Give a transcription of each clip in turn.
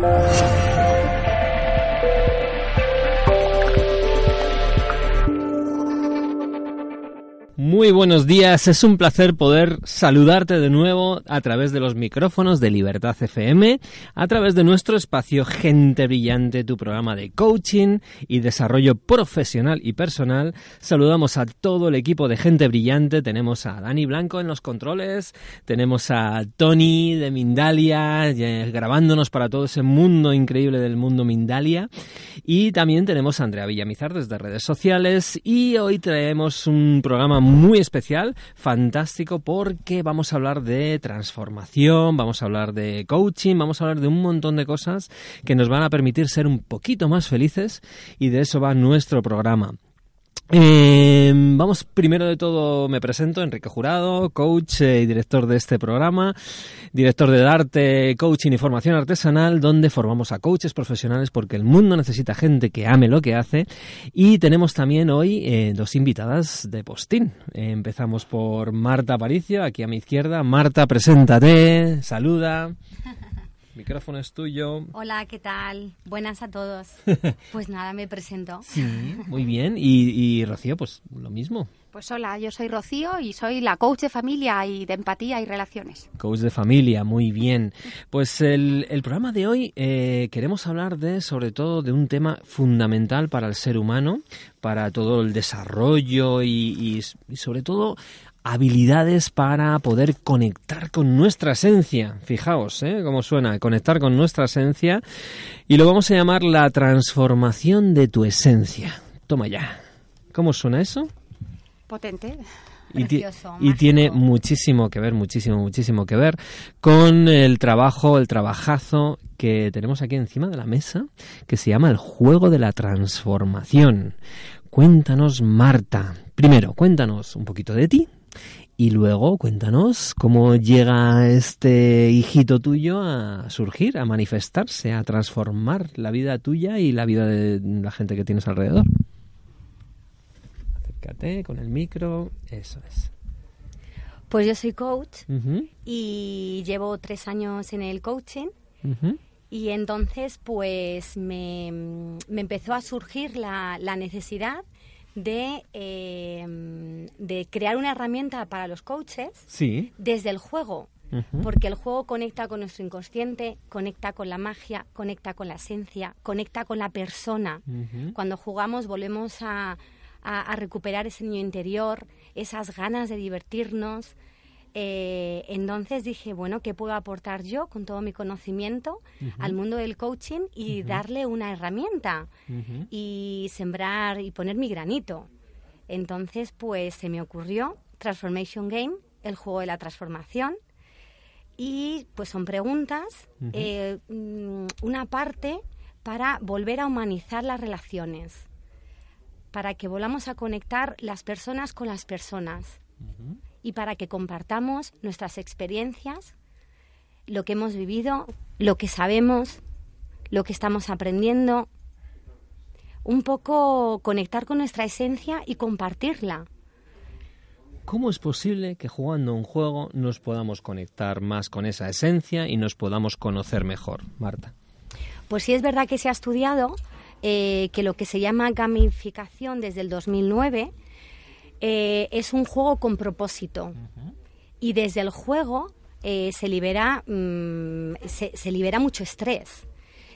Thank you. Muy buenos días, es un placer poder saludarte de nuevo a través de los micrófonos de Libertad FM, a través de nuestro espacio Gente Brillante, tu programa de coaching y desarrollo profesional y personal. Saludamos a todo el equipo de Gente Brillante, tenemos a Dani Blanco en los controles, tenemos a Tony de Mindalia grabándonos para todo ese mundo increíble del mundo Mindalia. Y también tenemos a Andrea Villamizar desde redes sociales. Y hoy traemos un programa muy muy especial, fantástico, porque vamos a hablar de transformación, vamos a hablar de coaching, vamos a hablar de un montón de cosas que nos van a permitir ser un poquito más felices y de eso va nuestro programa. Eh, vamos, primero de todo me presento, Enrique Jurado, coach y director de este programa, director de Darte, Coaching y Formación Artesanal, donde formamos a coaches profesionales porque el mundo necesita gente que ame lo que hace. Y tenemos también hoy eh, dos invitadas de postín. empezamos por Marta Aparicio, aquí a mi izquierda. Marta, preséntate, saluda. micrófono es tuyo. Hola, ¿qué tal? Buenas a todos. Pues nada, me presento. Sí, muy bien. Y, Rocío, pues lo mismo. Pues hola, yo soy Rocío y soy la coach de familia y de empatía y relaciones. Coach de familia, muy bien. Pues el, programa de hoy eh, queremos hablar de, sobre todo, de un tema fundamental para el ser humano, para todo el desarrollo y, y sobre todo habilidades para poder conectar con nuestra esencia. Fijaos, ¿eh? Cómo suena, conectar con nuestra esencia. Y lo vamos a llamar la transformación de tu esencia. Toma ya. ¿Cómo suena eso? Potente. Y, y, tiene muchísimo que ver, muchísimo, muchísimo que ver con el trabajo, el trabajazo que tenemos aquí encima de la mesa, que se llama el juego de la transformación. Cuéntanos, Marta. Primero, cuéntanos un poquito de ti, y luego cuéntanos cómo llega este hijito tuyo a surgir, a manifestarse, a transformar la vida tuya y la vida de la gente que tienes alrededor. Acércate con el micro, eso es. Pues yo soy coach y llevo tres años en el coaching. Y entonces, pues me, empezó a surgir la, la necesidad de, em, de crear una herramienta para los coaches desde el juego. Porque el juego conecta con nuestro inconsciente, conecta con la magia, conecta con la esencia, conecta con la persona. Cuando jugamos volvemos a, a recuperar ese niño interior, esas ganas de divertirnos, eh, entonces dije, bueno, ¿qué puedo aportar yo con todo mi conocimiento al mundo del coaching y darle una herramienta y sembrar y poner mi granito? Entonces, pues se me ocurrió Transformation Game, el juego de la transformación. Y pues son preguntas, eh, mm, una parte para volver a humanizar las relaciones, para que volvamos a conectar las personas con las personas y para que compartamos nuestras experiencias, lo que hemos vivido, lo que sabemos, lo que estamos aprendiendo, un poco conectar con nuestra esencia y compartirla. ¿Cómo es posible que jugando un juego nos podamos conectar más con esa esencia y nos podamos conocer mejor, Marta? Pues sí es verdad que se ha estudiado eh, que lo que se llama gamificación desde el 2009 eh, es un juego con propósito. Y desde el juego eh, se, libera, mm, se, libera mucho estrés.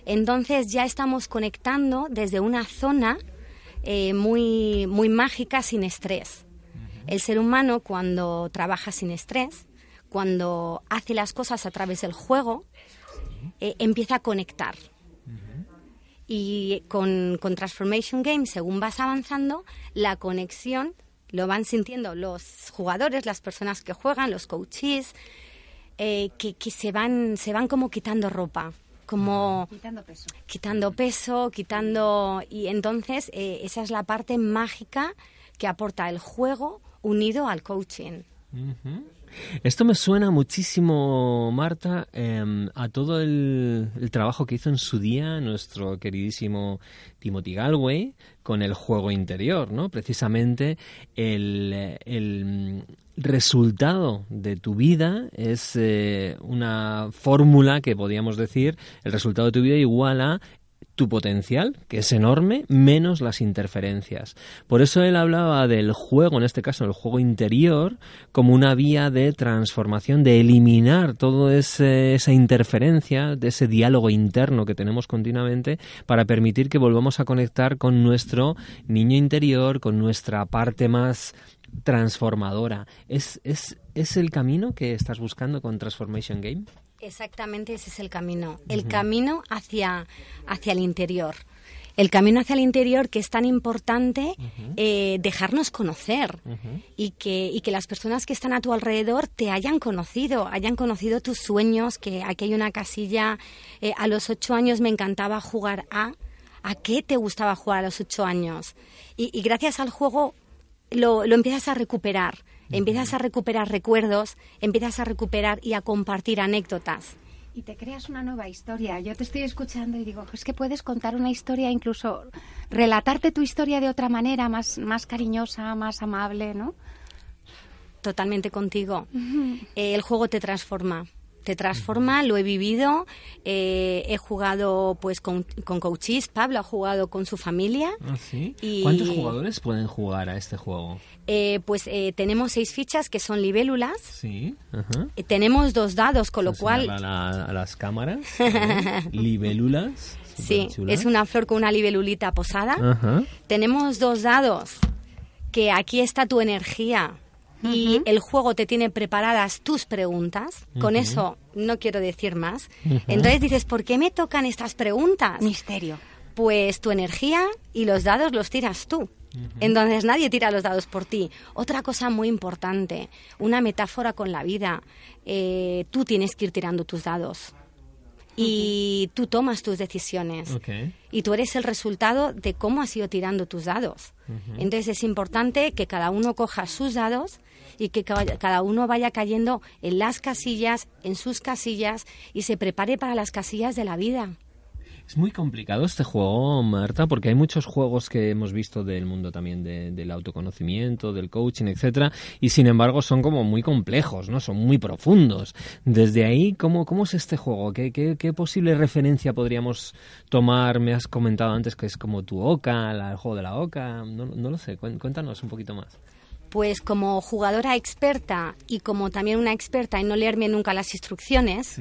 Entonces ya estamos conectando desde una zona eh, muy, muy mágica sin estrés. El ser humano cuando trabaja sin estrés, cuando hace las cosas a través del juego, empieza a conectar. Y con, con Transformation Game, según vas avanzando, la conexión lo van sintiendo los jugadores, las personas que juegan, los coaches, eh, que, se van se van como quitando ropa como quitando peso. quitando peso quitando y entonces eh, esa es la parte mágica que aporta el juego unido al coaching Esto me suena muchísimo, Marta, em, a todo el, trabajo que hizo en su día nuestro queridísimo Timothy Galway con el juego interior, ¿no? Precisamente el, resultado de tu vida es eh, una fórmula que podríamos decir, el resultado de tu vida igual a tu potencial, que es enorme, menos las interferencias. Por eso él hablaba del juego, en este caso el juego interior, como una vía de transformación, de eliminar toda esa interferencia, de ese diálogo interno que tenemos continuamente, para permitir que volvamos a conectar con nuestro niño interior, con nuestra parte más transformadora. ¿Es, es, es el camino que estás buscando con Transformation Game? Exactamente ese es el camino, el camino hacia, hacia el interior. El camino hacia el interior que es tan importante eh, dejarnos conocer y, que, y que las personas que están a tu alrededor te hayan conocido, hayan conocido tus sueños, que aquí hay una casilla, eh, a los ocho años me encantaba jugar a, ¿a qué te gustaba jugar a los ocho años? Y, gracias al juego lo, lo empiezas a recuperar empiezas a recuperar recuerdos, empiezas a recuperar y a compartir anécdotas. Y te creas una nueva historia. Yo te estoy escuchando y digo, es que puedes contar una historia, incluso relatarte tu historia de otra manera, más, más cariñosa, más amable, ¿no? Totalmente contigo. el juego te transforma te transforma, lo he vivido, eh, he jugado pues con, con coaches, Pablo ha jugado con su familia. ¿Ah, ¿Cuántos jugadores pueden jugar a este juego? Eh, pues eh, tenemos seis fichas que son libélulas. Sí. tenemos dos dados, con lo cual... A, las cámaras. libélulas. Sí, es una flor con una libelulita posada. Tenemos dos dados, que aquí está tu energía y el juego te tiene preparadas tus preguntas. Con eso no quiero decir más. Entonces dices, ¿por qué me tocan estas preguntas? Misterio. Pues tu energía y los dados los tiras tú. Entonces nadie tira los dados por ti. Otra cosa muy importante, una metáfora con la vida. Eh, tú tienes que ir tirando tus dados y tú tomas tus decisiones y tú eres el resultado de cómo has ido tirando tus dados. Entonces es importante que cada uno coja sus dados y que cada uno vaya cayendo en las casillas, en sus casillas y se prepare para las casillas de la vida. Es muy complicado este juego, Marta, porque hay muchos juegos que hemos visto del mundo también del autoconocimiento, del coaching, etcétera, y sin embargo son como muy complejos, ¿no? Son muy profundos. Desde ahí, ¿cómo, cómo es este juego? ¿Qué, qué, posible referencia podríamos tomar? Me has comentado antes que es como tu oca, el juego de la oca. No, no lo sé, cuéntanos un poquito más pues como jugadora experta y como también una experta en no leerme nunca las instrucciones,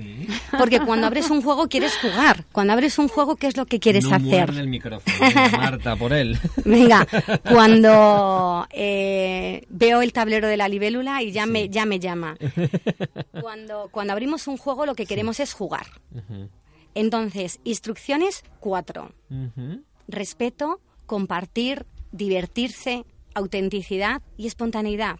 porque cuando abres un juego quieres jugar. Cuando abres un juego, ¿qué es lo que quieres hacer? el micrófono, Marta, por él. Venga, cuando eh, veo el tablero de la libélula y ya, me, ya me llama. Cuando, cuando abrimos un juego lo que queremos es jugar. Entonces, instrucciones cuatro. Respeto, compartir, divertirse, autenticidad y espontaneidad.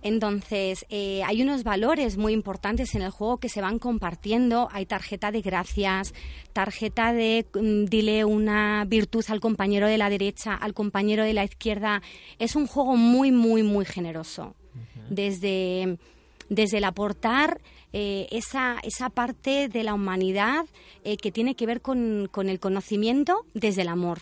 Entonces, eh, hay unos valores muy importantes en el juego que se van compartiendo. Hay tarjeta de gracias, tarjeta de mm, dile una virtud al compañero de la derecha, al compañero de la izquierda. Es un juego muy, muy, muy generoso. Desde, desde el aportar eh, esa, esa parte de la humanidad eh, que tiene que ver con, con el conocimiento desde el amor.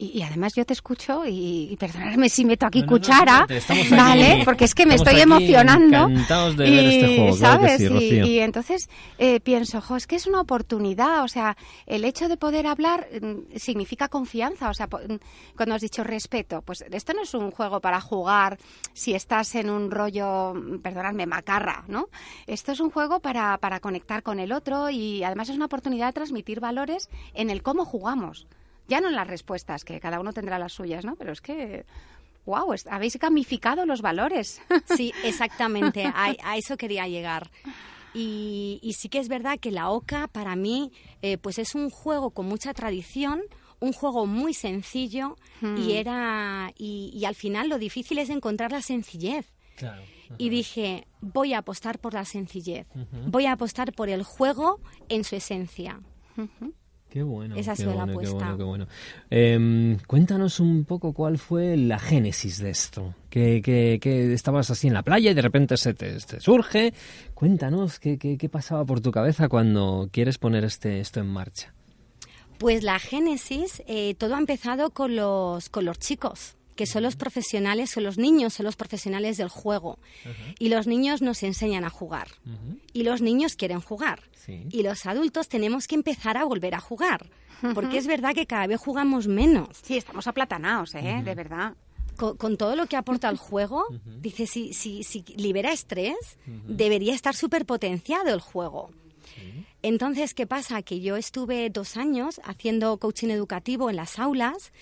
Y, además yo te escucho y, perdonadme si meto aquí cuchara, ¿vale? Porque es que me estoy emocionando. Encantados de ver este juego, ¿sabes? y, entonces eh, pienso, jo, es que es una oportunidad, o sea, el hecho de poder hablar mm, significa confianza, o sea, mm, cuando has dicho respeto, pues esto no es un juego para jugar si estás en un rollo, mm, perdonadme, macarra, ¿no? Esto es un juego para, para conectar con el otro y además es una oportunidad de transmitir valores en el cómo jugamos. Ya no en las respuestas, que cada uno tendrá las suyas, ¿no? Pero es que wow, habéis gamificado los valores. Sí, exactamente, a, eso quería llegar. Y, sí que es verdad que la OCA para mí eh, pues es un juego con mucha tradición, un juego muy sencillo y hmm. era y, al final lo difícil es encontrar la sencillez. Y dije, voy a apostar por la sencillez, voy a apostar por el juego en su esencia. Qué bueno. Esa ha la bueno, qué apuesta. bueno, qué bueno. Em, cuéntanos un poco cuál fue la génesis de esto. Que, que, que estabas así en la playa y de repente se te, te surge. Cuéntanos qué, qué, qué pasaba por tu cabeza cuando quieres poner este, esto en marcha. Pues la génesis, eh, todo ha empezado con los, con los chicos, que son los profesionales, son los niños, son los profesionales del juego. Y los niños nos enseñan a jugar. Y los niños quieren jugar. Sí. Y los adultos tenemos que empezar a volver a jugar. Porque es verdad que cada vez jugamos menos. Sí, estamos aplatanados, ¿eh? De verdad. Con, con todo lo que aporta el juego, dice, si, si, si libera estrés, debería estar súper potenciado el juego. Entonces, ¿qué pasa? Que yo estuve dos años haciendo coaching educativo en las aulas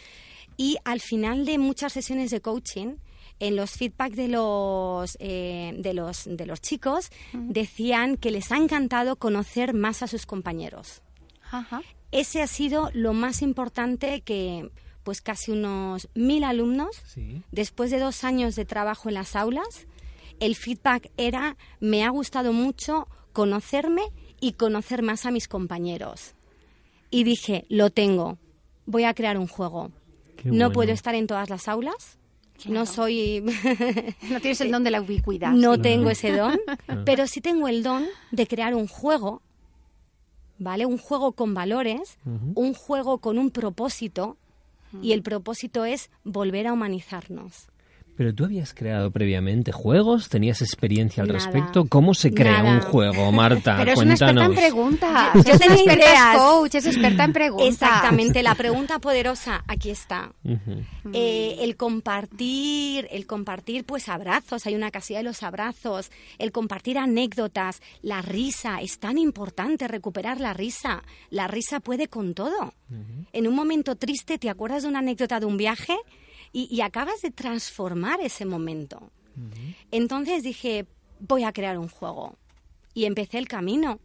y al final de muchas sesiones de coaching, en los feedback de los, eh, de los, de los chicos, decían que les ha encantado conocer más a sus compañeros. Ajá. Ese ha sido lo más importante que, pues casi unos mil alumnos, Sí. después de dos años de trabajo en las aulas, el feedback era, me ha gustado mucho conocerme y conocer más a mis compañeros. Y dije, lo tengo, voy a crear un juego. Qué no bueno. puedo estar en todas las aulas, no soy... No tienes el don de la ubicuidad. no tengo ese don, pero sí tengo el don de crear un juego, ¿vale? Un juego con valores, un juego con un propósito, y el propósito es volver a humanizarnos. Pero tú habías creado previamente juegos, tenías experiencia al Nada. respecto. ¿Cómo se crea Nada. un juego, Marta? Pero es una experta en Cuéntanos. preguntas. Yo es tenía una experta ideas. coach, es experta en preguntas. Exactamente, la pregunta poderosa, aquí está. Eh, el compartir, el compartir pues abrazos, hay una casilla de los abrazos, el compartir anécdotas, la risa, es tan importante recuperar la risa. La risa puede con todo. En un momento triste te acuerdas de una anécdota de un viaje y, y acabas de transformar ese momento. Entonces dije, voy a crear un juego. Y empecé el camino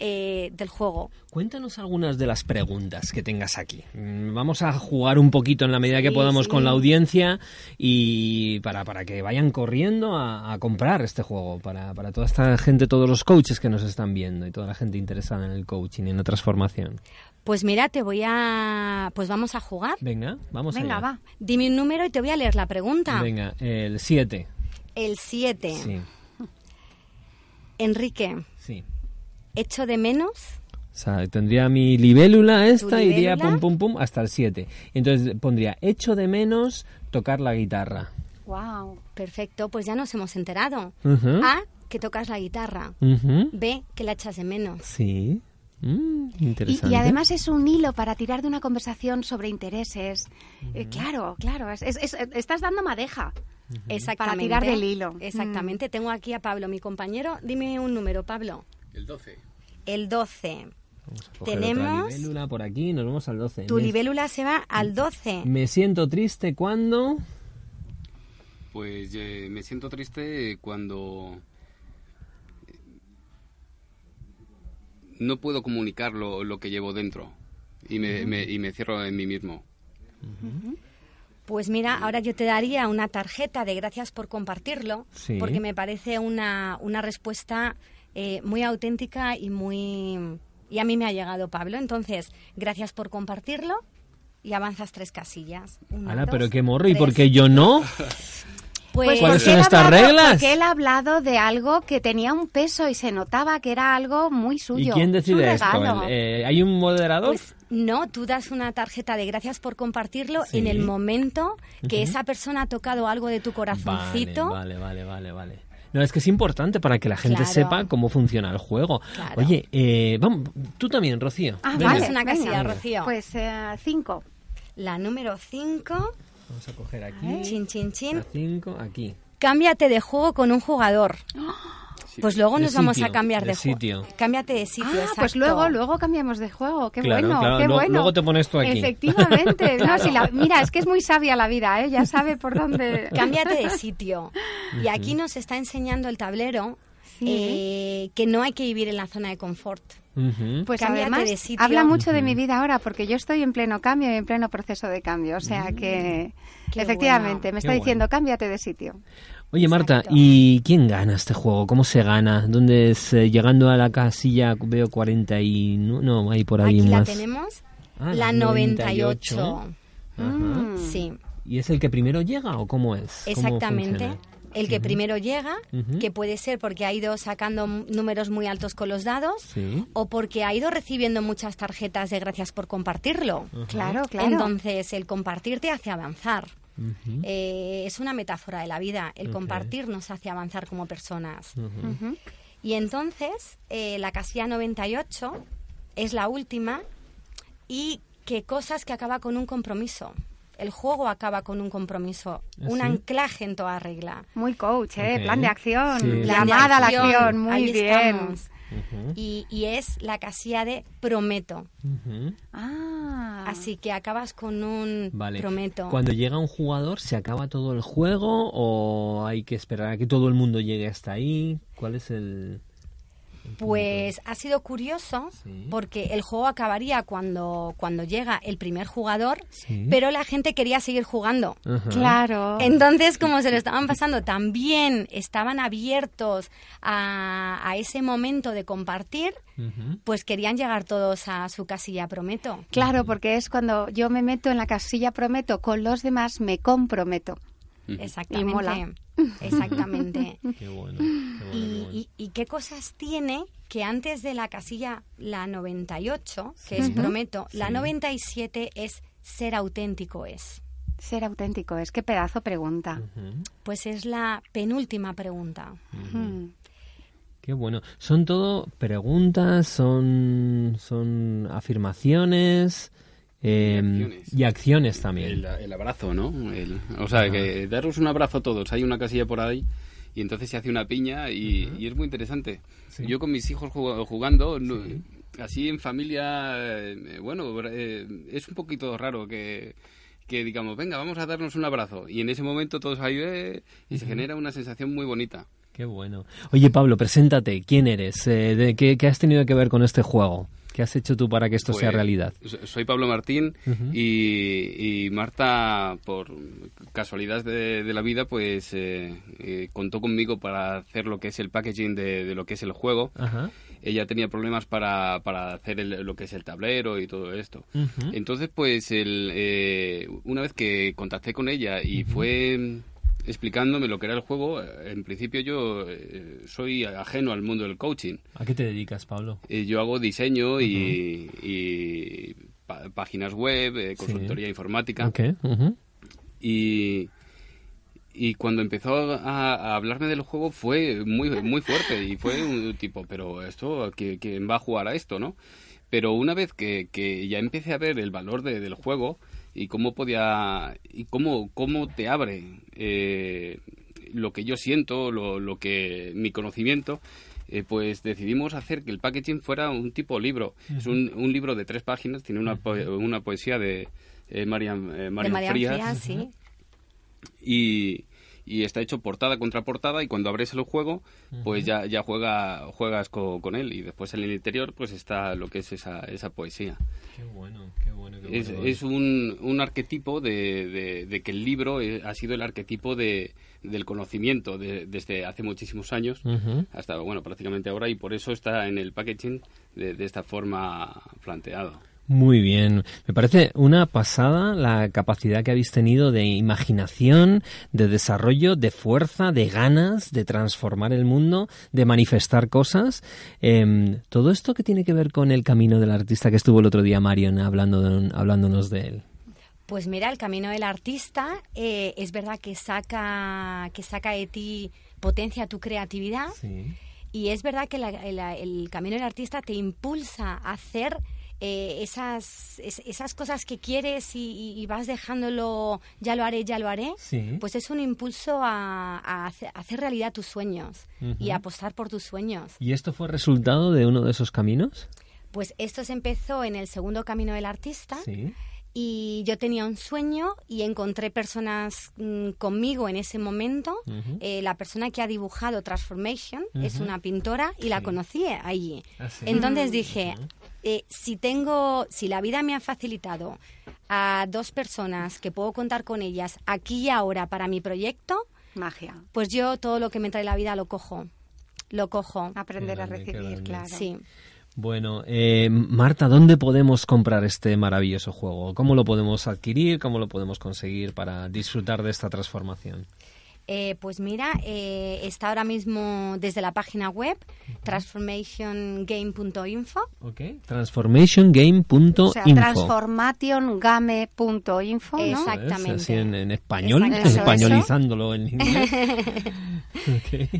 eh, del juego. Cuéntanos algunas de las preguntas que tengas aquí. Mm, Vamos a jugar un poquito en la medida que Sí, podamos sí. con la audiencia y para, para que vayan corriendo a, a comprar este juego, para, para toda esta gente, todos los coaches que nos están viendo y toda la gente interesada en el coaching y en la transformación. Pues mira, te voy a... Pues vamos a jugar. Venga, vamos Venga, allá. va. Dime un número y te voy a leer la pregunta. Venga, el 7. El 7. Sí, Enrique, sí. ¿echo de menos? O sea, tendría mi libélula esta, iría libélula? pum pum pum hasta el 7. Entonces pondría, echo de menos tocar la guitarra. Wow. Perfecto, pues ya nos hemos enterado. A, que tocas la guitarra. B, que la echas de menos. Sí. Mm, Y, interesante. y además es un hilo para tirar de una conversación sobre intereses. Eh, claro, claro, es- es- es- estás dando madeja. Exactamente. tirar del hilo. Mm. Exactamente. Tengo aquí a Pablo, mi compañero. Dime un número, Pablo. El 12. El 12. Vamos a tenemos- libélula por aquí, nos vamos al 12. Tu me, libélula se va al 12. me siento triste cuando... Pues eh, me siento triste cuando no puedo comunicar lo, lo que llevo dentro y me, me- y me cierro en mí mismo. Pues mira, ahora yo te daría una tarjeta de gracias por compartirlo, Sí. porque me parece una, una respuesta eh, muy auténtica y muy... Y a mí me ha llegado, Pablo. Entonces, gracias por compartirlo y avanzas tres casillas. Una, Ala, dos, pero qué morro, ¿y tres. por qué yo no? Pues, ¿Cuáles porque son él ha estas hablado- reglas? Porque él ha hablado de algo que tenía un peso y se notaba que era algo muy suyo. ¿Y quién decide esto? regalo. ¿El- eh, ¿Hay un moderador? Pues no, tú das una tarjeta de gracias por compartirlo Sí. en el momento que esa persona ha tocado algo de tu corazoncito. Vale, vale, vale, vale, vale. No, es que es importante para que la gente Claro. sepa cómo funciona el juego. Claro. Oye, eh, vamos, tú también, Rocío. Ah, vale. Es una venga. casilla, Rocío. Pues eh, cinco. La número 5, Vamos a coger aquí. chin, chin, chin. La 5, aquí. Cámbiate de juego con un jugador. Pues luego De nos vamos a cambiar de de, juego. sitio. Cámbiate de sitio, ah, exacto. pues luego, luego cambiamos de juego. Qué Claro, bueno, claro, qué bueno. luego te pones tú aquí. Efectivamente. No, si la- mira, es que es muy sabia la vida, ¿eh? Ya sabe por dónde. Cámbiate de sitio. Y aquí nos está enseñando el tablero Sí. eh, que no hay que vivir en la zona de confort. Pues Cámbiate además de sitio. habla mucho de mi vida ahora porque yo estoy en pleno cambio y en pleno proceso de cambio. O sea que Qué efectivamente bueno. me Qué está diciendo bueno. cámbiate de sitio. Oye, Marta, ¿y quién gana este juego? ¿Cómo se gana? ¿Dónde es? Eh, llegando a la casilla veo 40 y... No, hay por ahí Aquí más. la tenemos, ah, la 98. Mm. Sí. ¿Y es el que primero llega o cómo es? Exactamente. El que primero llega, que puede ser porque ha ido sacando números muy altos con los dados o porque ha ido recibiendo muchas tarjetas de gracias por compartirlo. Claro, claro. Entonces, el compartir te hace avanzar. Eh, es una metáfora de la vida. El compartir nos hace avanzar como personas. Y entonces, eh, la casilla 98 es la última y qué cosas que acaba con un compromiso. El juego acaba con un compromiso, ¿Ah, un anclaje en toda regla. Muy coach, ¿eh? Plan de acción, llamada a la acción, muy bien y, es la casilla de prometo. ah. Así que acabas con un prometo. Cuando llega un jugador, ¿se acaba todo el juego o hay que esperar a que todo el mundo llegue hasta ahí? ¿Cuál es el...? Pues ha sido curioso porque el juego acabaría cuando, cuando llega el primer jugador, pero la gente quería seguir jugando. Claro. Entonces, como se lo estaban pasando, también estaban abiertos a, ese momento de compartir, pues querían llegar todos a su casilla prometo. Claro, porque es cuando yo me meto en la casilla prometo con los demás, me comprometo. Exactamente. Exactamente. Qué bueno. y, qué cosas tiene que antes de la casilla, la 98, que es prometo, la 97 es ser auténtico es. Ser auténtico es. Qué pedazo pregunta. Pues es la penúltima pregunta. Qué bueno. Son todo preguntas, son, son afirmaciones. Em, y, acciones. también. El, abrazo, ¿no? o sea, que daros un abrazo todos. Hay una casilla por ahí y entonces se hace una piña y, es muy interesante. Yo con mis hijos jugando, así en familia, eh, bueno, eh, es un poquito raro que, que digamos, venga, vamos a darnos un abrazo. Y en ese momento todos ahí eh, y se genera una sensación muy bonita. Qué bueno. Oye, Pablo, preséntate. ¿Quién eres? de, ¿qué, ¿Qué has tenido que ver con este juego? ¿Qué has hecho tú para que esto sea pues, realidad? Soy Pablo Martín y, Marta, por casualidad de, la vida, pues eh, eh, contó conmigo para hacer lo que es el packaging de, lo que es el juego. Ella tenía problemas para, hacer lo que es el tablero y todo esto. Entonces, pues, el, eh, una vez que contacté con ella y fue explicándome lo que era el juego. Eh, en principio yo eh, soy ajeno al mundo del coaching. ¿A qué te dedicas, Pablo? Eh, yo hago diseño y, páginas web, consultoría informática. Y y cuando empezó a, hablarme del juego fue muy muy fuerte y fue un tipo, pero esto, ¿quién va a jugar a esto, no? Pero una vez que, que ya empecé a ver el valor del juego, y cómo podía y cómo cómo te abre eh, lo que yo siento lo, lo que mi conocimiento eh, pues decidimos hacer que el packaging fuera un tipo libro. Es un, un libro de tres páginas tiene una, una poesía de eh, Marian, eh, Frías, sí. y y está hecho portada contra portada y cuando abres el juego pues ya, ya juega, juegas con, él y después en el interior pues está lo que es esa, esa poesía. Qué bueno, qué bueno. es, es un, un, arquetipo de, de, que el libro eh, ha sido el arquetipo de, del conocimiento desde hace muchísimos años hasta bueno prácticamente ahora y por eso está en el packaging de, de esta forma planteado. Muy bien. Me parece una pasada la capacidad que habéis tenido de imaginación, de desarrollo, de fuerza, de ganas de transformar el mundo, de manifestar cosas. Em, todo esto que tiene que ver con el camino del artista que estuvo el otro día Marion hablando hablándonos de él. Pues mira, el camino del artista eh, es verdad que saca, que saca de ti, potencia tu creatividad. Y es verdad que el camino del artista te impulsa a hacer eh, esas, esas cosas que quieres y, vas dejándolo, ya lo haré, ya lo haré, pues es un impulso a, hacer, realidad tus sueños y apostar por tus sueños. ¿Y esto fue resultado de uno de esos caminos? Pues esto se empezó en el segundo camino del artista. y yo tenía un sueño y encontré personas mm, conmigo en ese momento. Eh, la persona que ha dibujado Transformation es una pintora y la conocí allí. Ah, Entonces dije, eh, si tengo, si la vida me ha facilitado a dos personas que puedo contar con ellas aquí y ahora para mi proyecto, magia. Pues yo todo lo que me trae la vida lo cojo. Lo cojo. Aprender a recibir, claro. Sí. Bueno, eh, Marta, ¿dónde podemos comprar este maravilloso juego? ¿Cómo lo podemos adquirir? ¿Cómo lo podemos conseguir para disfrutar de esta transformación? Eh, pues mira, eh, está ahora mismo desde la página web transformationgame.info. Ok, transformationgame.info. O sea, transformationgame.info, ¿no? Exactamente. Así en, español, españolizándolo en inglés.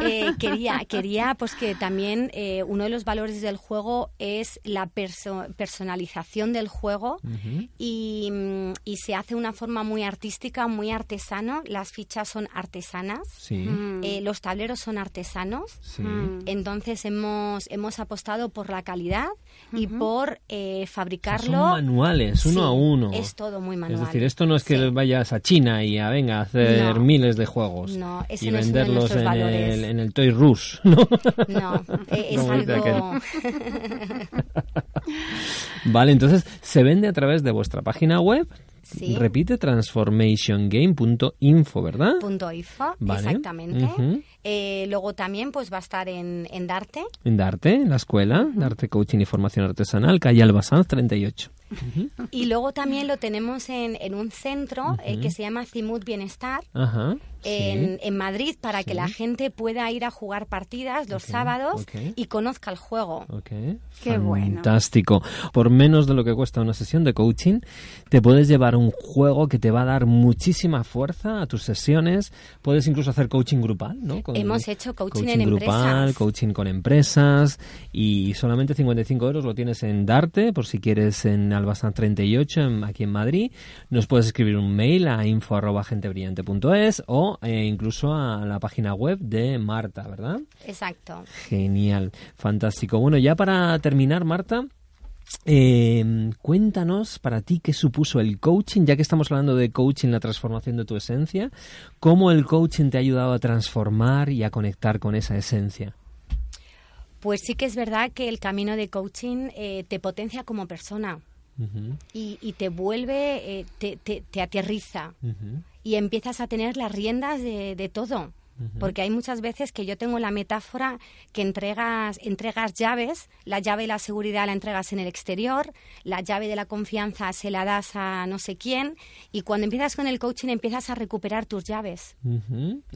eh, quería, quería pues que también eh, uno de los valores del juego es la personalización del juego y, y, se hace de una forma muy artística, muy artesano. Las fichas son artesanas, mm. eh, los tableros son artesanos, mm. entonces hemos, hemos apostado por la calidad y por eh, fabricarlo. son manuales, uno a uno. Es todo muy manual. Es decir, esto no es que vayas a China y a, venga a hacer miles de juegos no, y venderlos en, el, en el Toy Rush, ¿no? No, eh, es algo... vale, entonces se vende a través de vuestra página web Repite transformationgame.info, ¿verdad? Punto .info, exactamente. Eh, luego también pues va a estar en, en Darte. En Darte, en la escuela, Darte Coaching y Formación Artesanal, calle Albasanz 38. Y luego también lo tenemos en, en un centro eh, que se llama Cimut Bienestar en, Madrid para que la gente pueda ir a jugar partidas los sábados y conozca el juego. Qué bueno. Fantástico. Por menos de lo que cuesta una sesión de coaching, te puedes llevar un juego que te va a dar muchísima fuerza a tus sesiones. Puedes incluso hacer coaching grupal, ¿no? Hemos hecho coaching, coaching en grupal, coaching con empresas y solamente 55 euros lo tienes en Darte, por si quieres en Albazán 38, aquí en Madrid. Nos puedes escribir un mail a info.gentebrillante.es o eh, incluso a la página web de Marta, ¿verdad? Exacto. Genial, fantástico. Bueno, ya para terminar, Marta, eh, cuéntanos para ti qué supuso el coaching, ya que estamos hablando de coaching, la transformación de tu esencia, cómo el coaching te ha ayudado a transformar y a conectar con esa esencia. Pues sí que es verdad que el camino de coaching eh, te potencia como persona y, te vuelve, eh, te, te, aterriza y empiezas a tener las riendas de, de todo. Porque hay muchas veces que yo tengo la metáfora que entregas, entregas llaves, la llave de la seguridad la entregas en el exterior, la llave de la confianza se la das a no sé quién, y cuando empiezas con el coaching empiezas a recuperar tus llaves.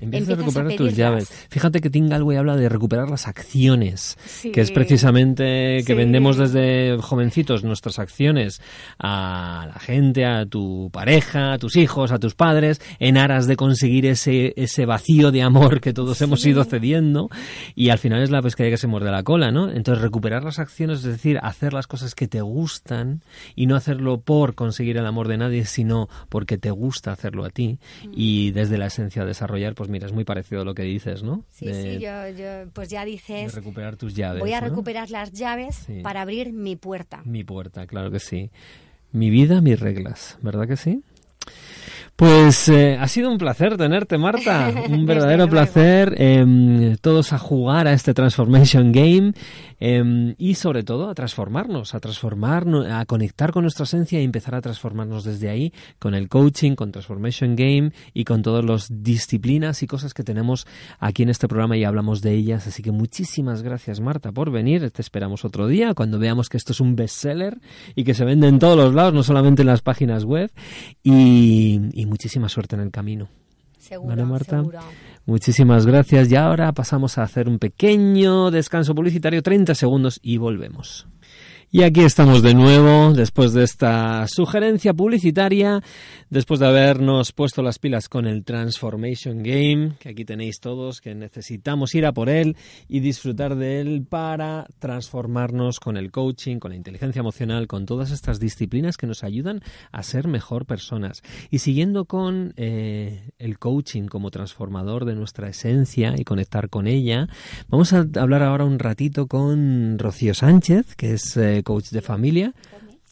Empiezas, a recuperar tus llaves. Fíjate que Tingalway habla de recuperar las acciones, que es precisamente que vendemos desde jovencitos nuestras acciones a la gente, a tu pareja, a tus hijos, a tus padres, en aras de conseguir ese, ese vacío de amor que todos hemos ido cediendo y al final es la pescadilla que se muerde la cola, ¿no? Entonces recuperar las acciones, es decir, hacer las cosas que te gustan y no hacerlo por conseguir el amor de nadie, sino porque te gusta hacerlo a ti y desde la esencia desarrollar, pues mira, es muy parecido a lo que dices, ¿no? Sí, sí, yo, pues ya dices... recuperar tus llaves. Voy a recuperar las llaves para abrir mi puerta. Mi puerta, claro que sí. Mi vida, mis reglas, ¿verdad que sí? Pues eh, ha sido un placer tenerte, Marta. Un verdadero placer. Eh, todos a jugar a este Transformation Game eh, y sobre todo a transformarnos, a transformarnos, a conectar con nuestra esencia y empezar a transformarnos desde ahí con el coaching, con Transformation Game y con todas las disciplinas y cosas que tenemos aquí en este programa y hablamos de ellas. Así que muchísimas gracias, Marta, por venir. Te esperamos otro día cuando veamos que esto es un bestseller y que se vende en todos los lados, no solamente en las páginas web. y muchísima suerte en el camino. Seguro, Marta? Muchísimas gracias. Y ahora pasamos a hacer un pequeño descanso publicitario, 30 segundos y volvemos. Y aquí estamos de nuevo, después de esta sugerencia publicitaria, después de habernos puesto las pilas con el Transformation Game, que aquí tenéis todos, que necesitamos ir a por él y disfrutar de él para transformarnos con el coaching, con la inteligencia emocional, con todas estas disciplinas que nos ayudan a ser mejor personas. Y siguiendo con eh, el coaching como transformador de nuestra esencia y conectar con ella, vamos a hablar ahora un ratito con Rocío Sánchez, que es... Eh, coach de familia.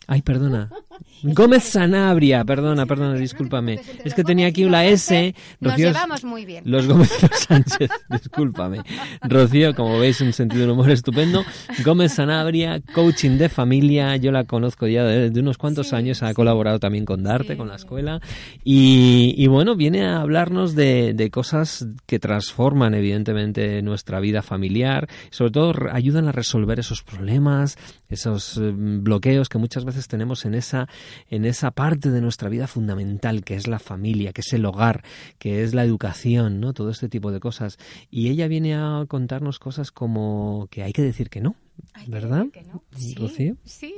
Ay, perdona. Gómez Sanabria, perdona, perdona, discúlpame. Es que tenía aquí una S. Nos llevamos muy bien. Los Gómez Sánchez, discúlpame. Rocío, como veis, un sentido de humor estupendo. Gómez Sanabria, coaching de familia. Yo la conozco ya de, unos cuantos años. Ha colaborado también con Darte, con la escuela. Y, bueno, viene a hablarnos de, de cosas que transforman, evidentemente, nuestra vida familiar. Sobre todo, ayudan a resolver esos problemas, esos eh, bloqueos que muchas veces tenemos en esa, en esa parte de nuestra vida fundamental, que es la familia, que es el hogar, que es la educación, ¿no? Todo este tipo de cosas. Y ella viene a contarnos cosas como que hay que decir que no. ¿Verdad? Sí, Rocío? sí,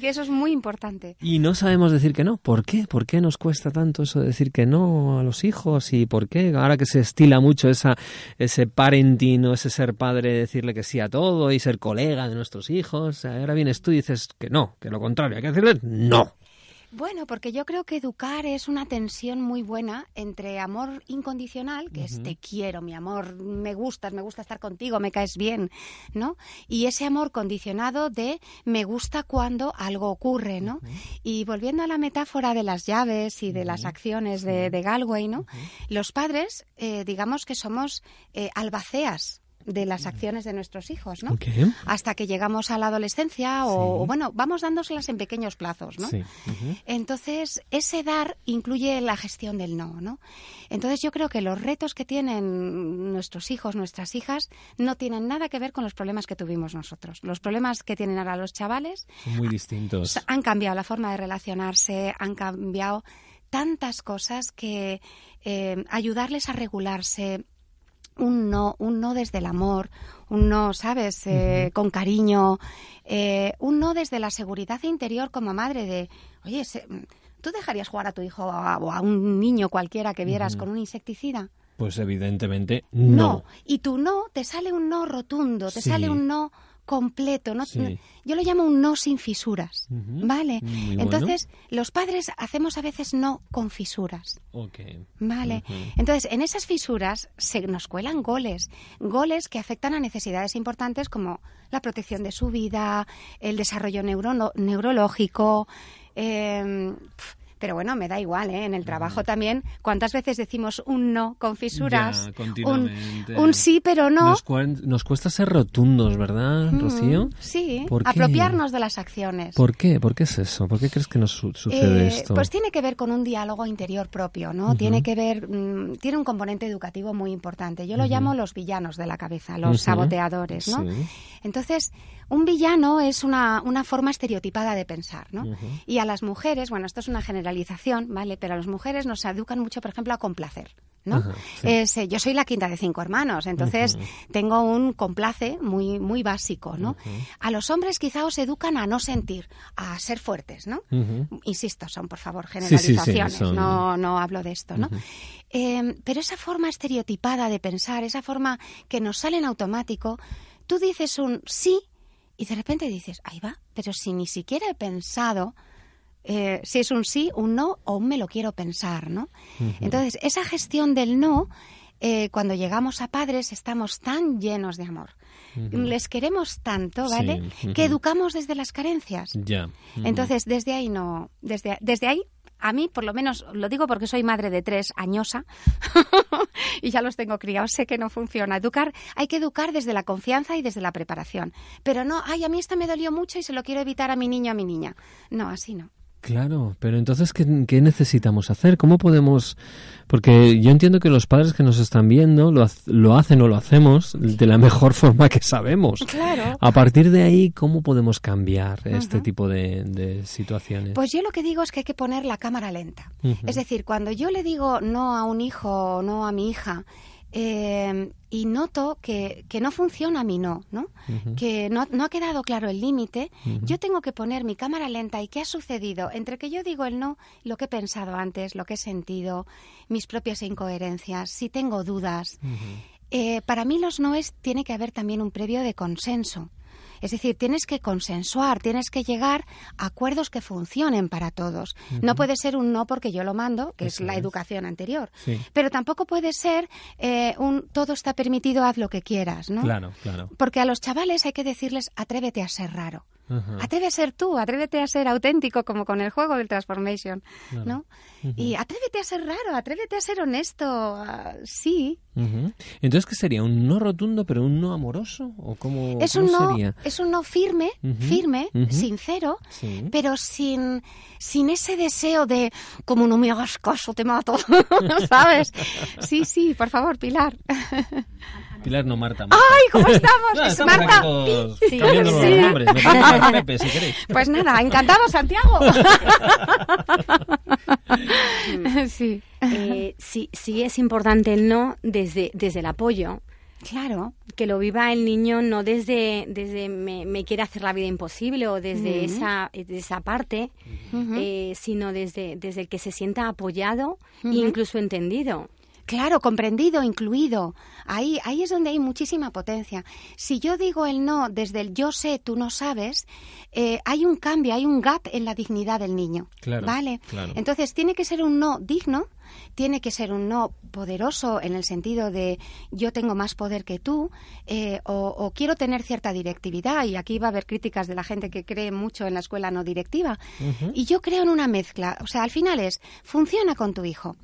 que eso es muy importante. Y no sabemos decir que no. ¿Por qué? ¿Por qué nos cuesta tanto eso de decir que no a los hijos? ¿Y por qué? Ahora que se estila mucho esa, ese parenting ese ser padre, decirle que sí a todo y ser colega de nuestros hijos. Ahora vienes tú y dices que no, que lo contrario, hay que decirle no. Bueno, porque yo creo que educar es una tensión muy buena entre amor incondicional, que es te quiero, mi amor, me gustas, me gusta estar contigo, me caes bien, ¿no? Y ese amor condicionado de me gusta cuando algo ocurre, ¿no? Y volviendo a la metáfora de las llaves y de las acciones de, Galway, ¿no? Los padres, eh, digamos que somos eh, albaceas de las acciones de nuestros hijos, ¿no? Hasta que llegamos a la adolescencia o, bueno, vamos dándoselas en pequeños plazos, ¿no? Entonces, ese dar incluye la gestión del no, ¿no? Entonces, yo creo que los retos que tienen nuestros hijos, nuestras hijas, no tienen nada que ver con los problemas que tuvimos nosotros. Los problemas que tienen ahora los chavales son muy distintos. Han cambiado la forma de relacionarse, han cambiado tantas cosas que eh, ayudarles a regularse, un no, un no desde el amor, un no, ¿sabes?, eh, con cariño, eh, un no desde la seguridad interior como madre de, oye, ¿tú dejarías jugar a tu hijo o a, un niño cualquiera que vieras con un insecticida? Pues evidentemente no. no. Y tu no te sale un no rotundo, te sale un no completo, ¿no? Yo lo llamo un no sin fisuras, ¿vale? Entonces, los padres hacemos a veces no con fisuras. ¿Vale? Entonces, en esas fisuras se nos cuelan goles, goles que afectan a necesidades importantes como la protección de su vida, el desarrollo neurológico, eh, pero bueno, me da igual, ¿eh? En el trabajo también, ¿cuántas veces decimos un no con fisuras? un, sí, pero no. Nos, cuesta ser rotundos, ¿verdad, Rocío? Sí, apropiarnos de las acciones. ¿Por qué? ¿Por qué es eso? ¿Por qué crees que nos sucede eh, esto? Pues tiene que ver con un diálogo interior propio, ¿no? Tiene que ver, mm, tiene un componente educativo muy importante. Yo lo llamo los villanos de la cabeza, los saboteadores, ¿no? Entonces, un villano es una, una forma estereotipada de pensar, ¿no? Y a las mujeres, bueno, esto es una generalización, ¿vale? Pero a las mujeres nos educan mucho, por ejemplo, a complacer. ¿no? Eh, yo soy la quinta de cinco hermanos, entonces tengo un complace muy, muy básico, ¿no? A los hombres quizá os educan a no sentir, a ser fuertes, ¿no? Insisto, son por favor generalizaciones, no, no hablo de esto, ¿no? Em, pero esa forma estereotipada de pensar, esa forma que nos sale en automático, tú dices un sí y de repente dices, ahí va, pero si ni siquiera he pensado eh, si es un sí, un no o un me lo quiero pensar, ¿no? Entonces, esa gestión del no, eh, cuando llegamos a padres estamos tan llenos de amor. Les queremos tanto, ¿vale? Que educamos desde las carencias. Ya. Entonces, desde ahí no, desde, desde ahí a mí, por lo menos, lo digo porque soy madre de tres añosa y ya los tengo criados, sé que no funciona. Educar, hay que educar desde la confianza y desde la preparación. Pero no, ay, a mí esta me dolió mucho y se lo quiero evitar a mi niño, a mi niña. No, así no. Claro, pero entonces, ¿qué, necesitamos hacer? ¿Cómo podemos...? Porque yo entiendo que los padres que nos están viendo lo, lo, hacen o lo hacemos de la mejor forma que sabemos. Claro. A partir de ahí, ¿cómo podemos cambiar este tipo de, situaciones? Pues yo lo que digo es que hay que poner la cámara lenta. Es decir, cuando yo le digo no a un hijo o no a mi hija eh, y noto que, que, no funciona mi no, ¿no? Que no, no, ha quedado claro el límite, yo tengo que poner mi cámara lenta y qué ha sucedido entre que yo digo el no, lo que he pensado antes, lo que he sentido, mis propias incoherencias, si tengo dudas. Eh, para mí los noes tiene que haber también un previo de consenso. Es decir, tienes que consensuar, tienes que llegar a acuerdos que funcionen para todos. No puede ser un no porque yo lo mando, que es la educación anterior. Pero tampoco puede ser eh, un todo está permitido, haz lo que quieras, ¿no? Claro, claro. Porque a los chavales hay que decirles atrévete a ser raro. Atrévete a ser tú, atrévete a ser auténtico como con el juego del Transformation, ¿no? Y atrévete a ser raro, atrévete a ser honesto, sí. Entonces, ¿qué sería? ¿Un no rotundo pero un no amoroso? ¿O cómo, es un no, Es un no firme, firme, sincero, pero sin, sin ese deseo de como no me hagas caso, te mato, ¿sabes? Sí, sí, por favor, Pilar. Pilar, no Marta. ¡Ay, cómo estamos! es Marta. Sí, sí. Pepe, si queréis. Pues nada, encantado, Santiago. sí. Eh, sí. Sí es importante el no desde, desde el apoyo. Claro. Que lo viva el niño no desde, desde me, quiere hacer la vida imposible o desde esa, esa parte, eh, sino desde, desde el que se sienta apoyado e incluso entendido. Claro, comprendido, incluido. Ahí, ahí es donde hay muchísima potencia. Si yo digo el no desde el yo sé, tú no sabes, eh, hay un cambio, hay un gap en la dignidad del niño. Claro, ¿Vale? Entonces tiene que ser un no digno, tiene que ser un no poderoso en el sentido de yo tengo más poder que tú eh, o, quiero tener cierta directividad y aquí va a haber críticas de la gente que cree mucho en la escuela no directiva y yo creo en una mezcla o sea al final es funciona con tu hijo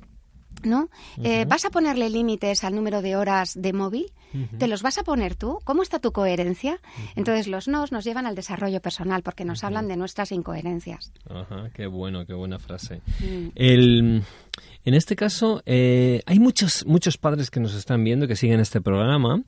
¿no? Eh, ¿Vas a ponerle límites al número de horas de móvil? ¿Te los vas a poner tú? ¿Cómo está tu coherencia? Entonces los nos nos llevan al desarrollo personal porque nos hablan de nuestras incoherencias. Ajá, qué bueno, qué buena frase. Mm. El, en este caso, eh, hay muchos, muchos padres que nos están viendo, que siguen este programa,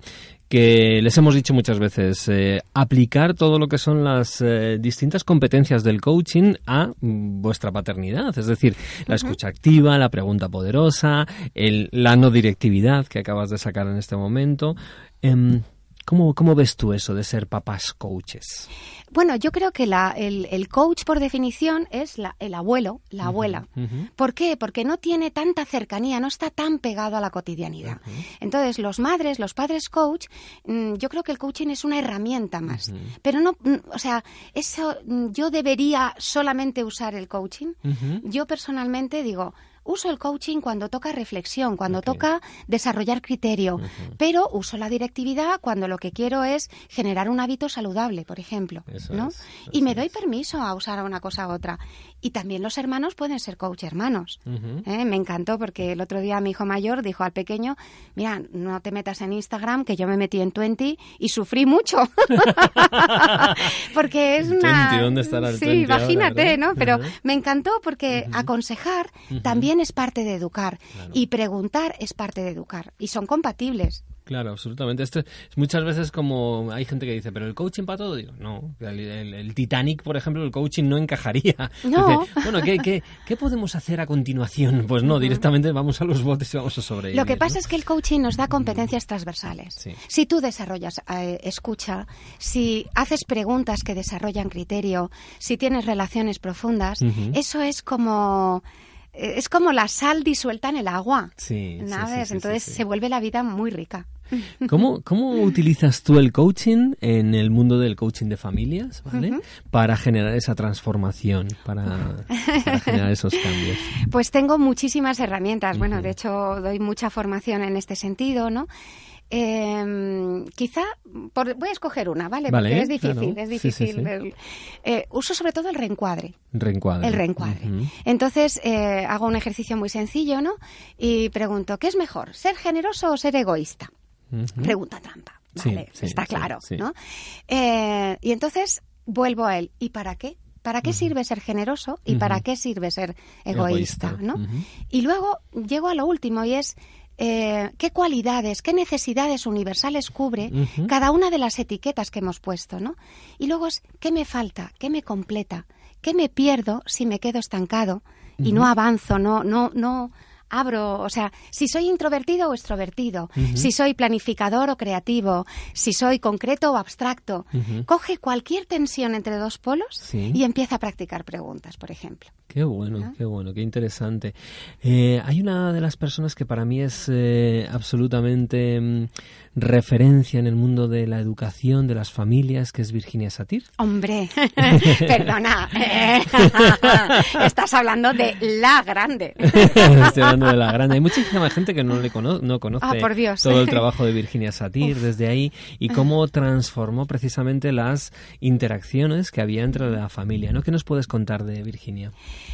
que les hemos dicho muchas veces, eh, aplicar todo lo que son las eh, distintas competencias del coaching a mm, vuestra paternidad, es decir, la escucha activa, la pregunta poderosa, el, la no directividad que acabas de sacar en este momento. Em, ¿Cómo, ¿Cómo, ves tú eso de ser papás coaches? Bueno, yo creo que la, el, coach por definición es la, el abuelo, la abuela. ¿Por qué? Porque no tiene tanta cercanía, no está tan pegado a la cotidianidad. Entonces, los madres, los padres coach, mm, yo creo que el coaching es una herramienta más. Pero no, mm, o sea, eso mm, yo debería solamente usar el coaching. Yo personalmente digo, uso el coaching cuando toca reflexión, cuando toca desarrollar criterio, pero uso la directividad cuando lo que quiero es generar un hábito saludable, por ejemplo, ¿no? y me doy permiso a usar una cosa u otra. Y también los hermanos pueden ser coach hermanos. ¿eh? Me encantó porque el otro día mi hijo mayor dijo al pequeño, mira, no te metas en Instagram, que yo me metí en Twenty y sufrí mucho. porque es una... ¿Dónde estará el Sí, imagínate, ¿no? Pero me encantó porque aconsejar también es parte de educar y preguntar es parte de educar y son compatibles. Claro, absolutamente. Esto es muchas veces como hay gente que dice, pero el coaching para todo, digo, no, el, Titanic, por ejemplo, el coaching no encajaría. No. bueno, ¿qué, ¿qué, qué, podemos hacer a continuación? Pues no, directamente vamos a los botes y vamos a sobrevivir. Lo que pasa es que el coaching nos da competencias transversales. Si tú desarrollas eh, escucha, si haces preguntas que desarrollan criterio, si tienes relaciones profundas, eso es como es como la sal disuelta en el agua. Sí, Entonces se vuelve la vida muy rica. ¿Cómo, ¿Cómo utilizas tú el coaching en el mundo del coaching de familias, ¿vale? Para generar esa transformación, para, generar esos cambios. Pues tengo muchísimas herramientas. Bueno, de hecho, doy mucha formación en este sentido, ¿no? Eh, quizá voy a escoger una, ¿vale? Porque es difícil, es difícil. Eh, uso sobre todo el reencuadre. Reencuadre. El reencuadre. Entonces eh, hago un ejercicio muy sencillo, ¿no? Y pregunto, ¿qué es mejor, ser generoso o ser egoísta? Pregunta trampa. Vale, está claro, ¿no? Eh, y entonces vuelvo a él. ¿Y para qué? ¿Para qué sirve ser generoso y para qué sirve ser egoísta? ¿no? Y luego llego a lo último y es eh, qué cualidades, qué necesidades universales cubre cada una de las etiquetas que hemos puesto, ¿no? Y luego es qué me falta, qué me completa, qué me pierdo si me quedo estancado y no avanzo, no, no, no abro, o sea, si soy introvertido o extrovertido, si soy planificador o creativo, si soy concreto o abstracto. Coge cualquier tensión entre dos polos y empieza a practicar preguntas, por ejemplo. Qué bueno, qué bueno, qué interesante. Eh, hay una de las personas que para mí es eh, absolutamente mm, referencia en el mundo de la educación de las familias, que es Virginia Satir. Hombre, perdona, estás hablando de la grande. Estoy hablando de la grande. Hay muchísima gente que no le no conoce ah, todo el trabajo de Virginia Satir desde ahí y cómo transformó precisamente las interacciones que había entre la familia. ¿no? ¿Qué nos puedes contar de Virginia?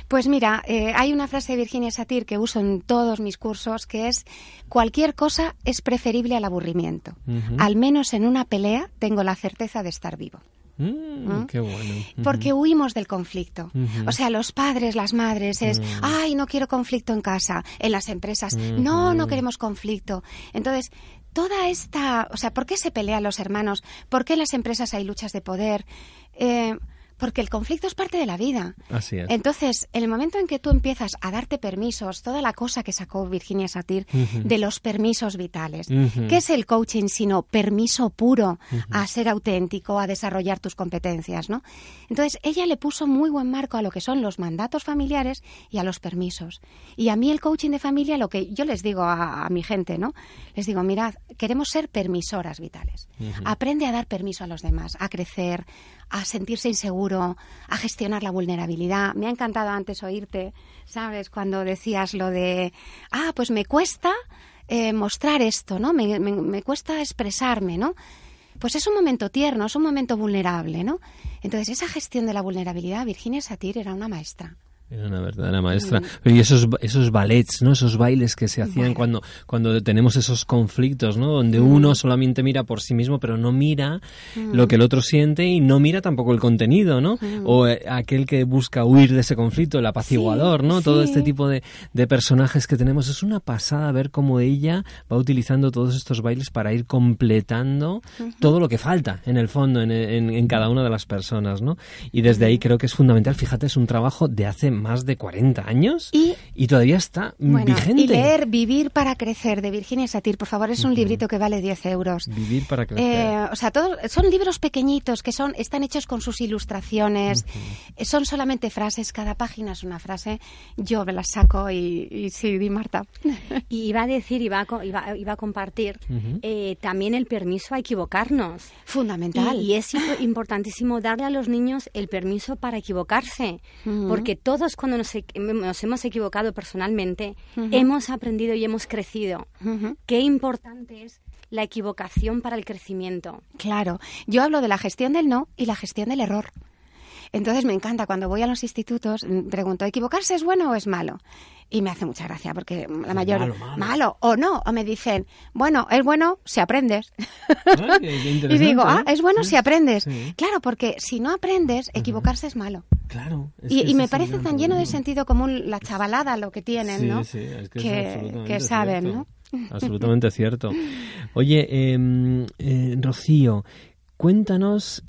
Pues mira, eh, hay una frase de Virginia Satir que uso en todos mis cursos que es cualquier cosa es preferible al aburrimiento. Al menos en una pelea tengo la certeza de estar vivo. Mm, ¿Mm? Qué bueno. Porque huimos del conflicto. O sea, los padres, las madres es, mm. ay, no quiero conflicto en casa, en las empresas, no, no queremos conflicto. Entonces, toda esta, o sea, ¿por qué se pelean los hermanos? ¿Por qué en las empresas hay luchas de poder? Eh, porque el conflicto es parte de la vida. Así es. Entonces, en el momento en que tú empiezas a darte permisos, toda la cosa que sacó Virginia Satir de los permisos vitales, ¿qué es el coaching sino permiso puro a ser auténtico, a desarrollar tus competencias, ¿no? Entonces, ella le puso muy buen marco a lo que son los mandatos familiares y a los permisos. Y a mí el coaching de familia, lo que yo les digo a, mi gente, ¿no? Les digo, mirad, queremos ser permisoras vitales. Aprende a dar permiso a los demás, a crecer, a sentirse inseguro, a gestionar la vulnerabilidad. Me ha encantado antes oírte, ¿sabes? Cuando decías lo de, ah, pues me cuesta eh, mostrar esto, ¿no? Me, me, cuesta expresarme, ¿no? Pues es un momento tierno, es un momento vulnerable, ¿no? Entonces, esa gestión de la vulnerabilidad, Virginia Satir era una maestra. Era una verdadera maestra. Y esos, esos ballets, ¿no? Esos bailes que se hacían cuando, cuando tenemos esos conflictos, ¿no? Donde mm. uno solamente mira por sí mismo, pero no mira mm. lo que el otro siente y no mira tampoco el contenido, ¿no? Mm. O eh, aquel que busca huir de ese conflicto, el apaciguador, ¿no? Todo este tipo de, de, personajes que tenemos. Es una pasada ver cómo ella va utilizando todos estos bailes para ir completando todo lo que falta, en el fondo, en, en, en cada una de las personas, ¿no? Y desde ahí creo que es fundamental. Fíjate, es un trabajo de hace más de 40 años y, todavía está vigente. Y leer Vivir para crecer de Virginia Satir, por favor, es un librito que vale 10 euros. Vivir para crecer. Eh, o sea, todos, son libros pequeñitos que son están hechos con sus ilustraciones, son solamente frases, cada página es una frase. Yo me las saco y, sí, di Marta. Y iba a decir, iba a, iba, iba a compartir eh, también el permiso a equivocarnos. Fundamental. Y, es importantísimo darle a los niños el permiso para equivocarse, porque todos cuando nos, hemos equivocado personalmente, hemos aprendido y hemos crecido. Qué importante es la equivocación para el crecimiento. Claro, yo hablo de la gestión del no y la gestión del error. Entonces me encanta cuando voy a los institutos, mm, pregunto, ¿equivocarse es bueno o es malo? Y me hace mucha gracia porque la mayor malo, o no, o me dicen, bueno, es bueno si aprendes. y digo, ah, es bueno si aprendes. Claro, porque si no aprendes, equivocarse es malo. Claro. y, me parece tan lleno de sentido común la chavalada lo que tienen, ¿no? que, saben, ¿no? Absolutamente cierto. Oye, em, eh, Rocío, cuéntanos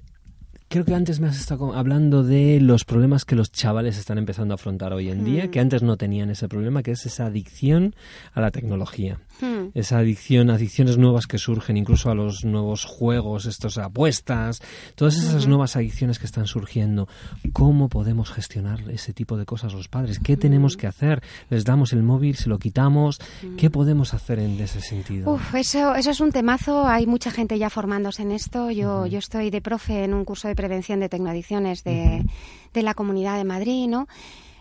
Creo que antes me has estado hablando de los problemas que los chavales están empezando a afrontar hoy en día, mm. que antes no tenían ese problema, que es esa adicción a la tecnología. Hmm. Esa adicción, adicciones nuevas que surgen, incluso a los nuevos juegos, estas apuestas, todas esas nuevas adicciones que están surgiendo. ¿Cómo podemos gestionar ese tipo de cosas los padres? ¿Qué tenemos hmm. que hacer? ¿Les damos el móvil? ¿Se lo quitamos? ¿Qué hmm. podemos hacer en ese sentido? Uf, eso, eso es un temazo. Hay mucha gente ya formándose en esto. Yo, yo estoy de profe en un curso de prevención de tecnoadicciones de, de la Comunidad de Madrid, ¿no?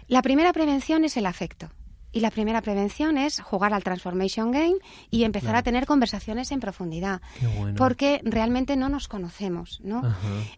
La primera prevención es el afecto. Y la primera prevención es jugar al Transformation Game y empezar a tener conversaciones en profundidad. Porque realmente no nos conocemos, ¿no?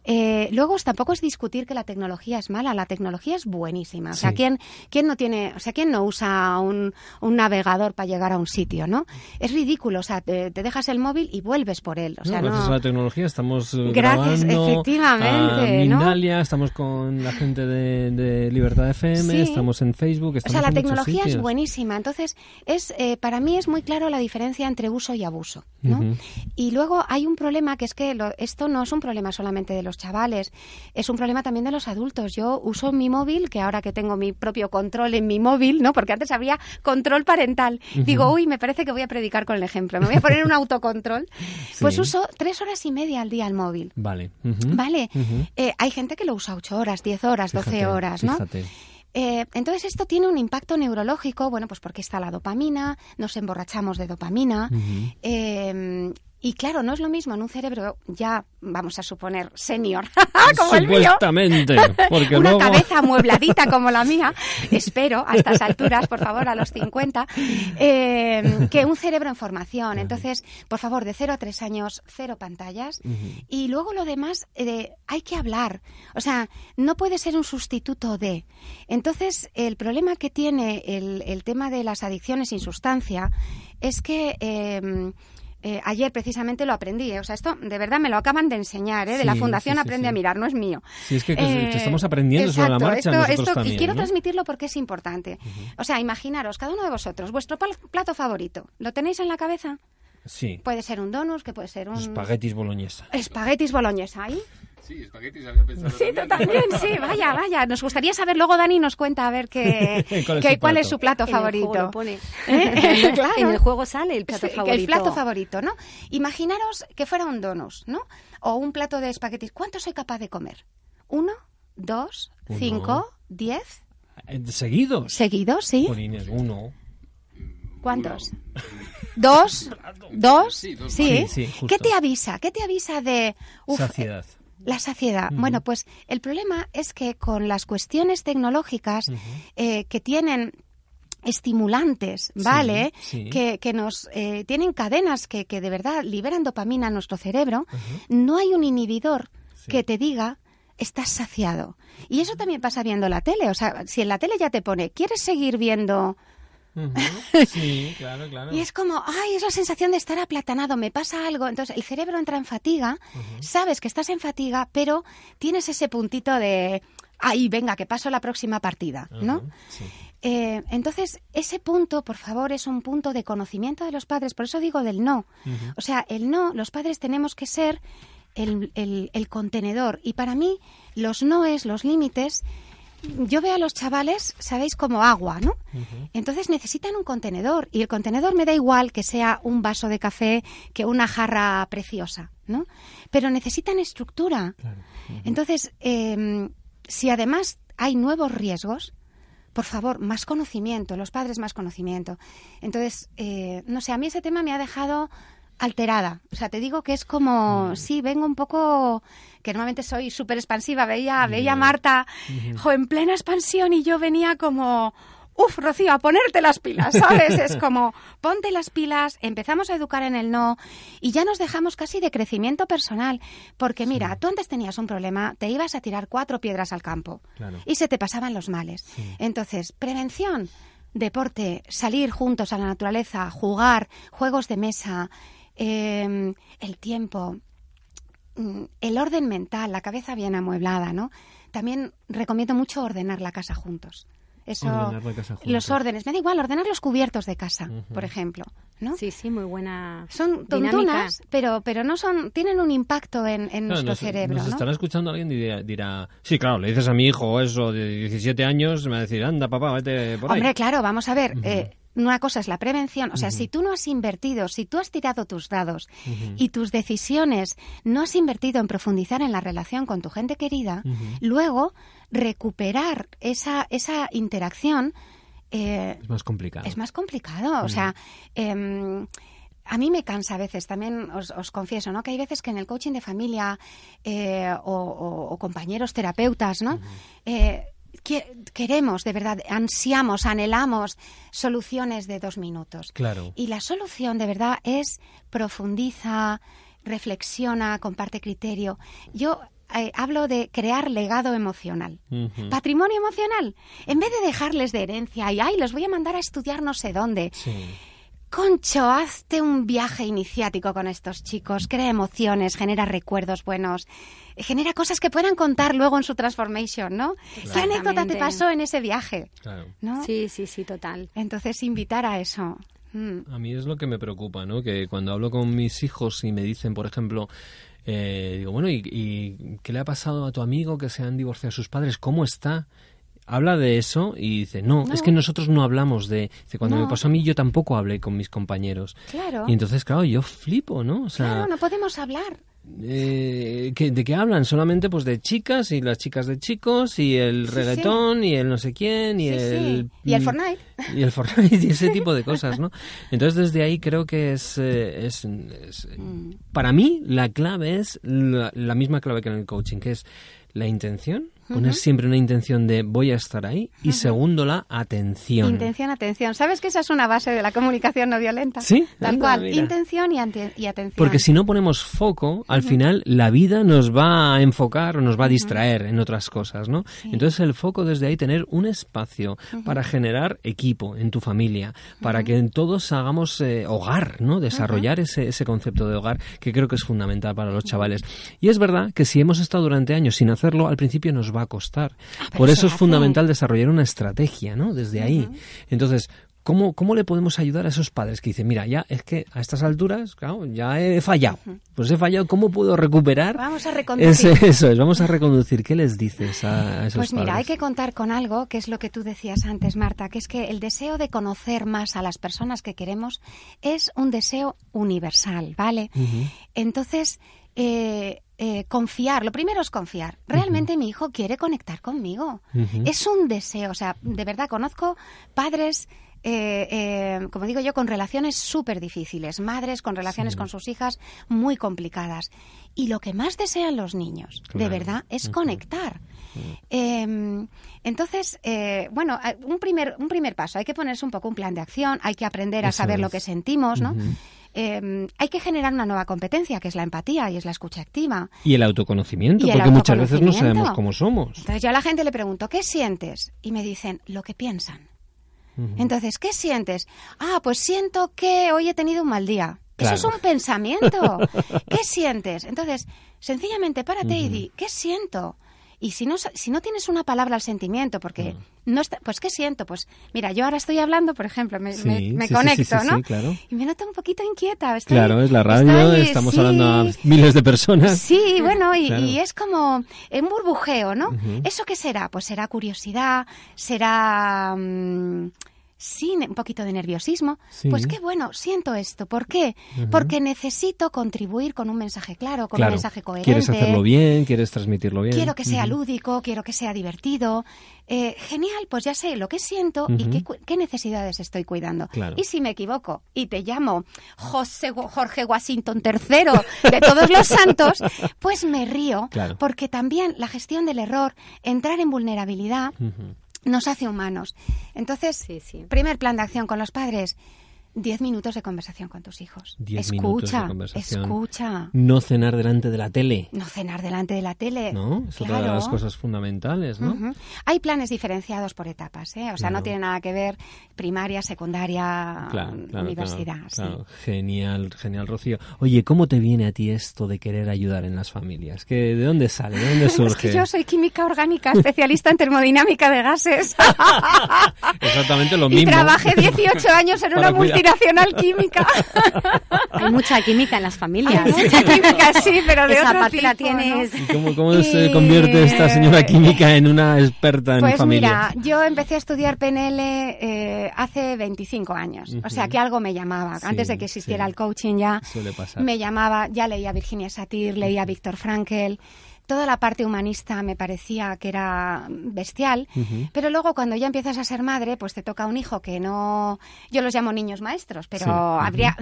Eh, luego tampoco es discutir que la tecnología es mala, la tecnología es buenísima. O sea, ¿quién, ¿quién no tiene, o sea, quién no usa un, un navegador para llegar a un sitio, no? Es ridículo, o sea, te, dejas el móvil y vuelves por él. O sea, gracias a la tecnología estamos eh, gracias, efectivamente, a estamos con la gente de, Libertad FM, estamos en Facebook, estamos o sea, la tecnología es buenísima. Entonces, es eh, para mí es muy claro la diferencia entre uso y abuso. ¿no? Y luego hay un problema que es que esto no es un problema solamente de los chavales, es un problema también de los adultos. Yo uso mi móvil, que ahora que tengo mi propio control en mi móvil, ¿no? porque antes había control parental. Digo, uy, me parece que voy a predicar con el ejemplo. Me voy a poner un autocontrol. Pues uso tres horas y media al día el móvil. Vale. Vale. Eh, hay gente que lo usa ocho horas, diez horas, doce horas, ¿no? Eh, entonces esto tiene un impacto neurológico, bueno, pues porque está la dopamina, nos emborrachamos de dopamina, eh, Y claro, no es lo mismo en un cerebro ya, vamos a suponer, senior, como el mío. Porque Una cabeza amuebladita como la mía, espero, a estas alturas, por favor, a los 50, eh, que un cerebro en formación. Entonces, por favor, de 0 a 3 años, cero pantallas. Y luego lo demás, eh, hay que hablar. O sea, no puede ser un sustituto de. Entonces, el problema que tiene el, el tema de las adicciones sin sustancia es que... Eh, eh, ayer precisamente lo aprendí, ¿eh? o sea, esto de verdad me lo acaban de enseñar, ¿eh? de la Fundación Aprende a Mirar, no es mío. Sí, es que, estamos aprendiendo sobre la marcha. Esto, y quiero transmitirlo porque es importante. O sea, imaginaros, cada uno de vosotros, vuestro plato favorito, ¿lo tenéis en la cabeza? Sí. Puede ser un donus, que puede ser un... Espaguetis boloñesa. Espaguetis boloñesa, ¿ahí? Sí, espaguetis había pensado Sí, también, sí, vaya, vaya. Nos gustaría saber, luego Dani nos cuenta a ver qué, ¿Cuál, es, su plato favorito. ¿Eh? En el juego sale el plato favorito. El plato favorito, ¿no? Imaginaros que fuera un donus, ¿no? O un plato de espaguetis. ¿Cuánto soy capaz de comer? ¿Uno? ¿Dos? ¿Cinco? ¿Diez? Eh, ¿Seguidos? ¿Seguidos, sí? uno. ¿Cuántos? ¿Dos? ¿Dos? Sí, ¿Qué te avisa? ¿Qué te avisa de... Saciedad. La saciedad. Bueno, pues el problema es que con las cuestiones tecnológicas eh, que tienen estimulantes, ¿vale? Que, nos eh, tienen cadenas que, que, de verdad liberan dopamina a nuestro cerebro, no hay un inhibidor que te diga estás saciado. Y eso también pasa viendo la tele. O sea, si en la tele ya te pone, ¿quieres seguir viendo Sí, claro, claro. Y es como, ay, es la sensación de estar aplatanado, me pasa algo. Entonces el cerebro entra en fatiga, sabes que estás en fatiga, pero tienes ese puntito de, ay, venga, que paso la próxima partida, ¿no? Eh, entonces, ese punto, por favor, es un punto de conocimiento de los padres. Por eso digo del no. O sea, el no, los padres tenemos que ser el, el contenedor. Y para mí, los noes, los límites, yo veo a los chavales, sabéis, como agua, ¿no? Entonces necesitan un contenedor y el contenedor me da igual que sea un vaso de café que una jarra preciosa, ¿no? Pero necesitan estructura. Entonces, em, si además hay nuevos riesgos, por favor, más conocimiento, los padres más conocimiento. Entonces, eh, no sé, a mí ese tema me ha dejado alterada. O sea, te digo que es como, mm. sí, vengo un poco, que normalmente soy súper expansiva, veía, veía a Marta en plena expansión y yo venía como, uf, Rocío, a ponerte las pilas, ¿sabes? es como, ponte las pilas, empezamos a educar en el no y ya nos dejamos casi de crecimiento personal. Porque mira, tú antes tenías un problema, te ibas a tirar cuatro piedras al campo y se te pasaban los males. Entonces, prevención. Deporte, salir juntos a la naturaleza, jugar, juegos de mesa, Em, el tiempo, mm, el orden mental, la cabeza bien amueblada, ¿no? También recomiendo mucho ordenar la casa juntos. Eso, los órdenes, me da igual, ordenar los cubiertos de casa, por ejemplo, ¿no? Sí, sí, muy buena. Son tontunas, pero, pero no son, tienen un impacto en, nuestro cerebro. Nos estará escuchando alguien y dirá, sí, claro, le dices a mi hijo eso de 17 años, me va a decir, anda, papá, vete por ahí. Hombre, claro, vamos a ver, una cosa es la prevención, o sea, si tú no has invertido, si tú has tirado tus dados y tus decisiones no has invertido en profundizar en la relación con tu gente querida, luego recuperar esa, esa interacción eh, es más complicado. Es más complicado, o sea, em, a mí me cansa a veces, también os, confieso, ¿no? Que hay veces que en el coaching de familia eh, o, compañeros terapeutas, ¿no? Queremos, de verdad, ansiamos, anhelamos soluciones de dos minutos. Claro. Y la solución, de verdad, es profundiza, reflexiona, comparte criterio. Yo eh, hablo de crear legado emocional, patrimonio emocional. En vez de dejarles de herencia y, ay, los voy a mandar a estudiar no sé dónde. Concho, hazte un viaje iniciático con estos chicos, crea emociones, genera recuerdos buenos, genera cosas que puedan contar luego en su transformation, ¿no? ¿Qué anécdota te pasó en ese viaje? ¿No? Sí, sí, sí, total. Entonces, invitar a eso. Mm. A mí es lo que me preocupa, ¿no? Que cuando hablo con mis hijos y me dicen, por ejemplo, eh, digo, bueno, ¿y, ¿y, qué le ha pasado a tu amigo que se han divorciado sus padres? ¿Cómo está? Habla de eso y dice, no, es que nosotros no hablamos de... Dice, cuando me pasó a mí yo tampoco hablé con mis compañeros. Claro. Y entonces, claro, yo flipo, ¿no? O sea, claro, no podemos hablar. eh, ¿de qué hablan? Solamente pues de chicas y las chicas de chicos y el reggaetón y el no sé quién y el... Y el Fortnite. Y el Fortnite y ese tipo de cosas, ¿no? Entonces desde ahí creo que es... Eh, es, mm. Para mí la clave es la misma clave que en el coaching, que es la intención, Poner siempre una intención de voy a estar ahí. Y segundo, la atención. Intención, atención. ¿Sabes que esa es una base de la comunicación no violenta? Sí. Tal cual. Intención y, atención. Porque si no ponemos foco, al final la vida nos va a enfocar o nos va a distraer en otras cosas, ¿no? Entonces el foco desde ahí tener un espacio para generar equipo en tu familia, para que todos hagamos eh, hogar, ¿no? Desarrollar ese, ese concepto de hogar que creo que es fundamental para los chavales. Y es verdad que si hemos estado durante años sin hacerlo, al principio nos va a costar. Ah, Por eso es fundamental desarrollar una estrategia, ¿no? Desde ahí. Entonces, ¿Cómo, ¿Cómo le podemos ayudar a esos padres que dicen, mira, ya es que a estas alturas, claro, ya he fallado? Pues he fallado, ¿cómo puedo recuperar? Vamos a reconducir. eso es, vamos a reconducir. ¿Qué les dices a, esos Pues mira, hay que contar con algo, que es lo que tú decías antes, Marta, que es que el deseo de conocer más a las personas que queremos es un deseo universal, ¿vale? Entonces, eh, eh, confiar. Lo primero es confiar. Realmente mi hijo quiere conectar conmigo. Es un deseo. O sea, de verdad, conozco padres. Eh, como digo yo, con relaciones súper difíciles, madres con relaciones con sus hijas muy complicadas. Y lo que más desean los niños, de verdad, es conectar. Em, entonces, bueno, un primer, un primer paso, hay que ponerse un poco un plan de acción, hay que aprender a saber lo que sentimos, ¿no? Em, hay que generar una nueva competencia, que es la empatía y es la escucha activa. Y el autoconocimiento, porque muchas veces no sabemos cómo somos. Entonces yo a la gente le pregunto, ¿qué sientes? Y me dicen, lo que piensan. Entonces, ¿qué sientes? Ah, pues siento que hoy he tenido un mal día. Eso es un pensamiento. ¿Qué sientes? Entonces, sencillamente párate y di, ¿qué siento? Y si no, si no tienes una palabra al sentimiento, porque mm. no está, pues ¿qué siento? Pues mira, yo ahora estoy hablando, por ejemplo, me, me, conecto, ¿no? Claro. Y me noto un poquito inquieta. claro, es la radio, estamos hablando a miles de personas. Sí, bueno, y, es como un burbujeo, ¿no? ¿Eso qué será? Pues será curiosidad, será... Mm, sí, un poquito de nerviosismo, pues qué bueno, siento esto. ¿Por qué? Porque necesito contribuir con un mensaje claro, con un mensaje coherente. Quieres hacerlo bien, quieres transmitirlo bien. Quiero que sea lúdico, quiero que sea divertido. Eh, genial, pues ya sé lo que siento y qué, necesidades estoy cuidando. Y si me equivoco y te llamo José, Jorge Washington III de todos los santos, pues me río, porque también la gestión del error, entrar en vulnerabilidad, nos hace humanos. Entonces, primer plan de acción con los padres, Diez minutos de conversación con tus hijos. escucha, escucha. No cenar delante de la tele. No cenar delante de la tele. No, es otra de las cosas fundamentales, ¿no? Hay planes diferenciados por etapas, ¿eh? O sea, no tiene nada que ver primaria, secundaria, universidad. Genial, genial, Rocío. Oye, ¿cómo te viene a ti esto de querer ayudar en las familias? ¿Qué, ¿De dónde sale? ¿De dónde surge? es que yo soy química orgánica, especialista en termodinámica de gases. Exactamente lo mismo. Y trabajé 18 años en una multinacional nacional química. Hay mucha química en las familias. Hay mucha química, sí, pero de Esa parte la tienes. cómo, se convierte esta señora química en una experta en pues familia? Pues mira, yo empecé a estudiar PNL eh, hace 25 años. O sea, que algo me llamaba. Antes de que existiera el coaching ya me llamaba. Ya leía Virginia Satir, leía Víctor Frankl toda la parte humanista me parecía que era bestial, pero luego cuando ya empiezas a ser madre, pues te toca un hijo que no, yo los llamo niños maestros, pero habría,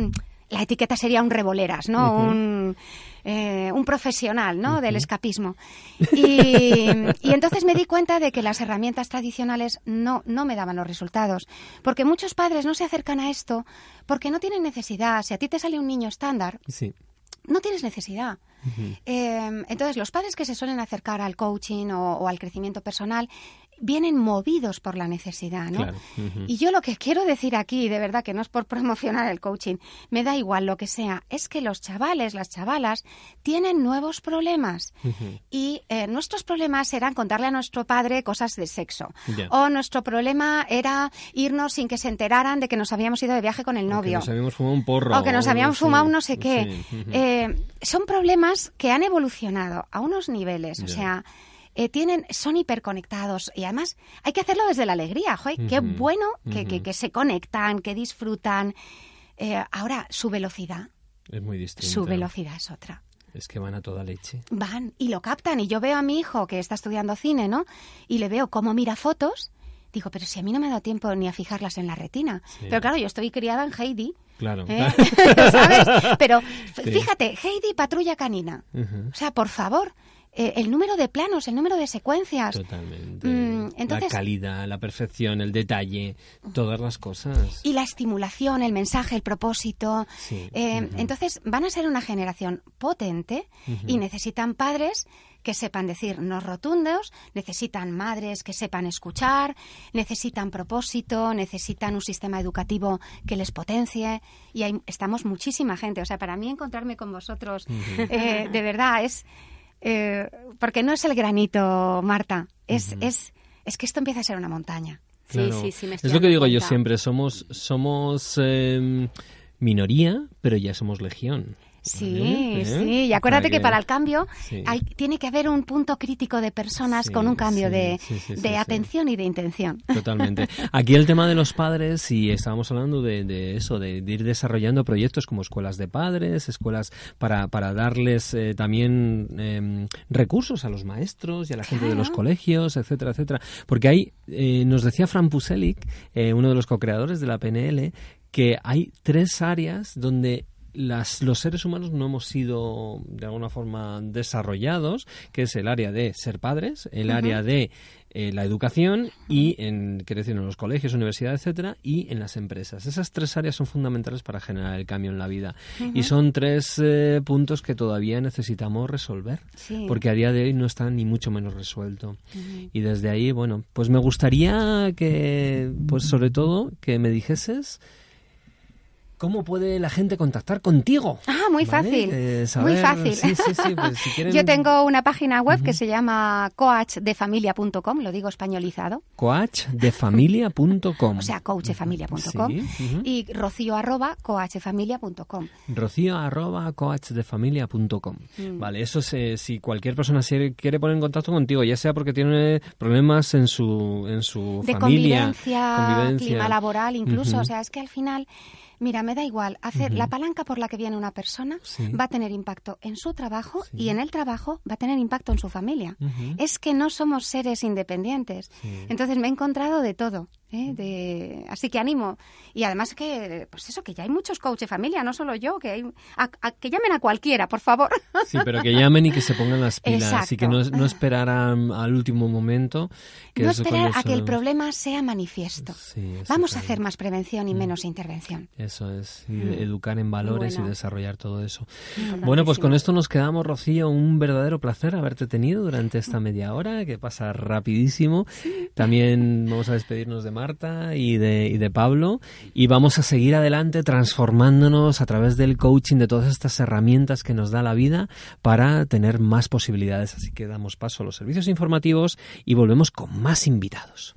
la etiqueta sería un revoleras, ¿no? un, eh, un, profesional, ¿no? Del escapismo. Y, y, entonces me di cuenta de que las herramientas tradicionales no, no me daban los resultados, porque muchos padres no se acercan a esto porque no tienen necesidad. Si a ti te sale un niño estándar, sí no tienes necesidad. Em, entonces, los padres que se suelen acercar al coaching o, al crecimiento personal vienen movidos por la necesidad, ¿no? Y yo lo que quiero decir aquí, de verdad que no es por promocionar el coaching, me da igual lo que sea, es que los chavales, las chavalas, tienen nuevos problemas. Y eh, nuestros problemas eran contarle a nuestro padre cosas de sexo. O nuestro problema era irnos sin que se enteraran de que nos habíamos ido de viaje con el novio. O que nos habíamos fumado un porro. O que nos habíamos fumado un no sé qué. Eh, son problemas que han evolucionado a unos niveles. O sea, eh, tienen, son hiperconectados y además hay que hacerlo desde la alegría. Qué bueno que, que, se conectan, que disfrutan. Eh, ahora, su velocidad. Es muy distinta. Su velocidad es otra. Es que van a toda leche. Van y lo captan. Y yo veo a mi hijo que está estudiando cine, ¿no? Y le veo cómo mira fotos. Digo, pero si a mí no me ha dado tiempo ni a fijarlas en la retina. Pero claro, yo estoy criada en Heidi. Claro. ¿eh? ¿Sabes? Pero fíjate, Heidi patrulla canina. O sea, por favor, eh, el número de planos, el número de secuencias. Totalmente. Mm, entonces, la calidad, la perfección, el detalle, todas las cosas. Y la estimulación, el mensaje, el propósito. Eh, entonces van a ser una generación potente y necesitan padres que sepan decir no rotundos, necesitan madres que sepan escuchar, necesitan propósito, necesitan un sistema educativo que les potencie y ahí estamos muchísima gente. O sea, para mí encontrarme con vosotros, eh, de verdad, es eh, porque no es el granito, Marta, es, es, es que esto empieza a ser una montaña. Sí, sí, sí, me Es lo que digo yo siempre, somos, somos em, minoría, pero ya somos legión. Sí, ¿Eh? sí. Y acuérdate que, para el cambio hay, tiene que haber un punto crítico de personas con un cambio de, de atención y de intención. Totalmente. Aquí el tema de los padres, y estábamos hablando de, eso, de, ir desarrollando proyectos como escuelas de padres, escuelas para, para darles eh, también em, recursos a los maestros y a la gente de los colegios, etcétera, etcétera. Porque ahí eh, nos decía Fran Puselic, uno de los co-creadores de la PNL, que hay tres áreas donde las, los seres humanos no hemos sido de alguna forma desarrollados, que es el área de ser padres, el área de eh, la educación y en, decir, en los colegios, universidades, etcétera, y en las empresas. Esas tres áreas son fundamentales para generar el cambio en la vida. Y son tres eh, puntos que todavía necesitamos resolver, porque a día de hoy no están ni mucho menos resuelto. Y desde ahí, bueno, pues me gustaría que, pues sobre todo, que me dijeses ¿Cómo puede la gente contactar contigo? Ah, muy fácil. Eh, muy fácil. Sí, sí, sí, pues Yo tengo una página web que se llama coachdefamilia.com, lo digo españolizado. Coachdefamilia.com. o sea, coachdefamilia.com. Y rocío arroba coachdefamilia.com. Rocío arroba coachdefamilia.com. Mm. Vale, eso es, eh, si cualquier persona quiere poner en contacto contigo, ya sea porque tiene problemas en su, en su de familia. Convivencia, clima laboral incluso. O sea, es que al final Mira, me da igual. Hacer la palanca por la que viene una persona va a tener impacto en su trabajo y en el trabajo va a tener impacto en su familia. Es que no somos seres independientes. Entonces me he encontrado de todo. ¿Eh? De... Así que animo. Y además que, pues eso, que ya hay muchos coaches de familia, no solo yo, que, hay... que llamen a cualquiera, por favor. Sí, pero que llamen y que se pongan las pilas y que no, no esperaran al último momento. Que no esperar a que el problema sea manifiesto. Vamos a hacer más prevención y mm. menos intervención. Eso es, y mm. educar en valores y desarrollar todo eso. Bueno, pues con esto nos quedamos, Rocío. Un verdadero placer haberte tenido durante esta media hora, que pasa rapidísimo. También vamos a despedirnos de Marta y de, y de Pablo y vamos a seguir adelante transformándonos a través del coaching de todas estas herramientas que nos da la vida para tener más posibilidades. Así que damos paso a los servicios informativos y volvemos con más invitados.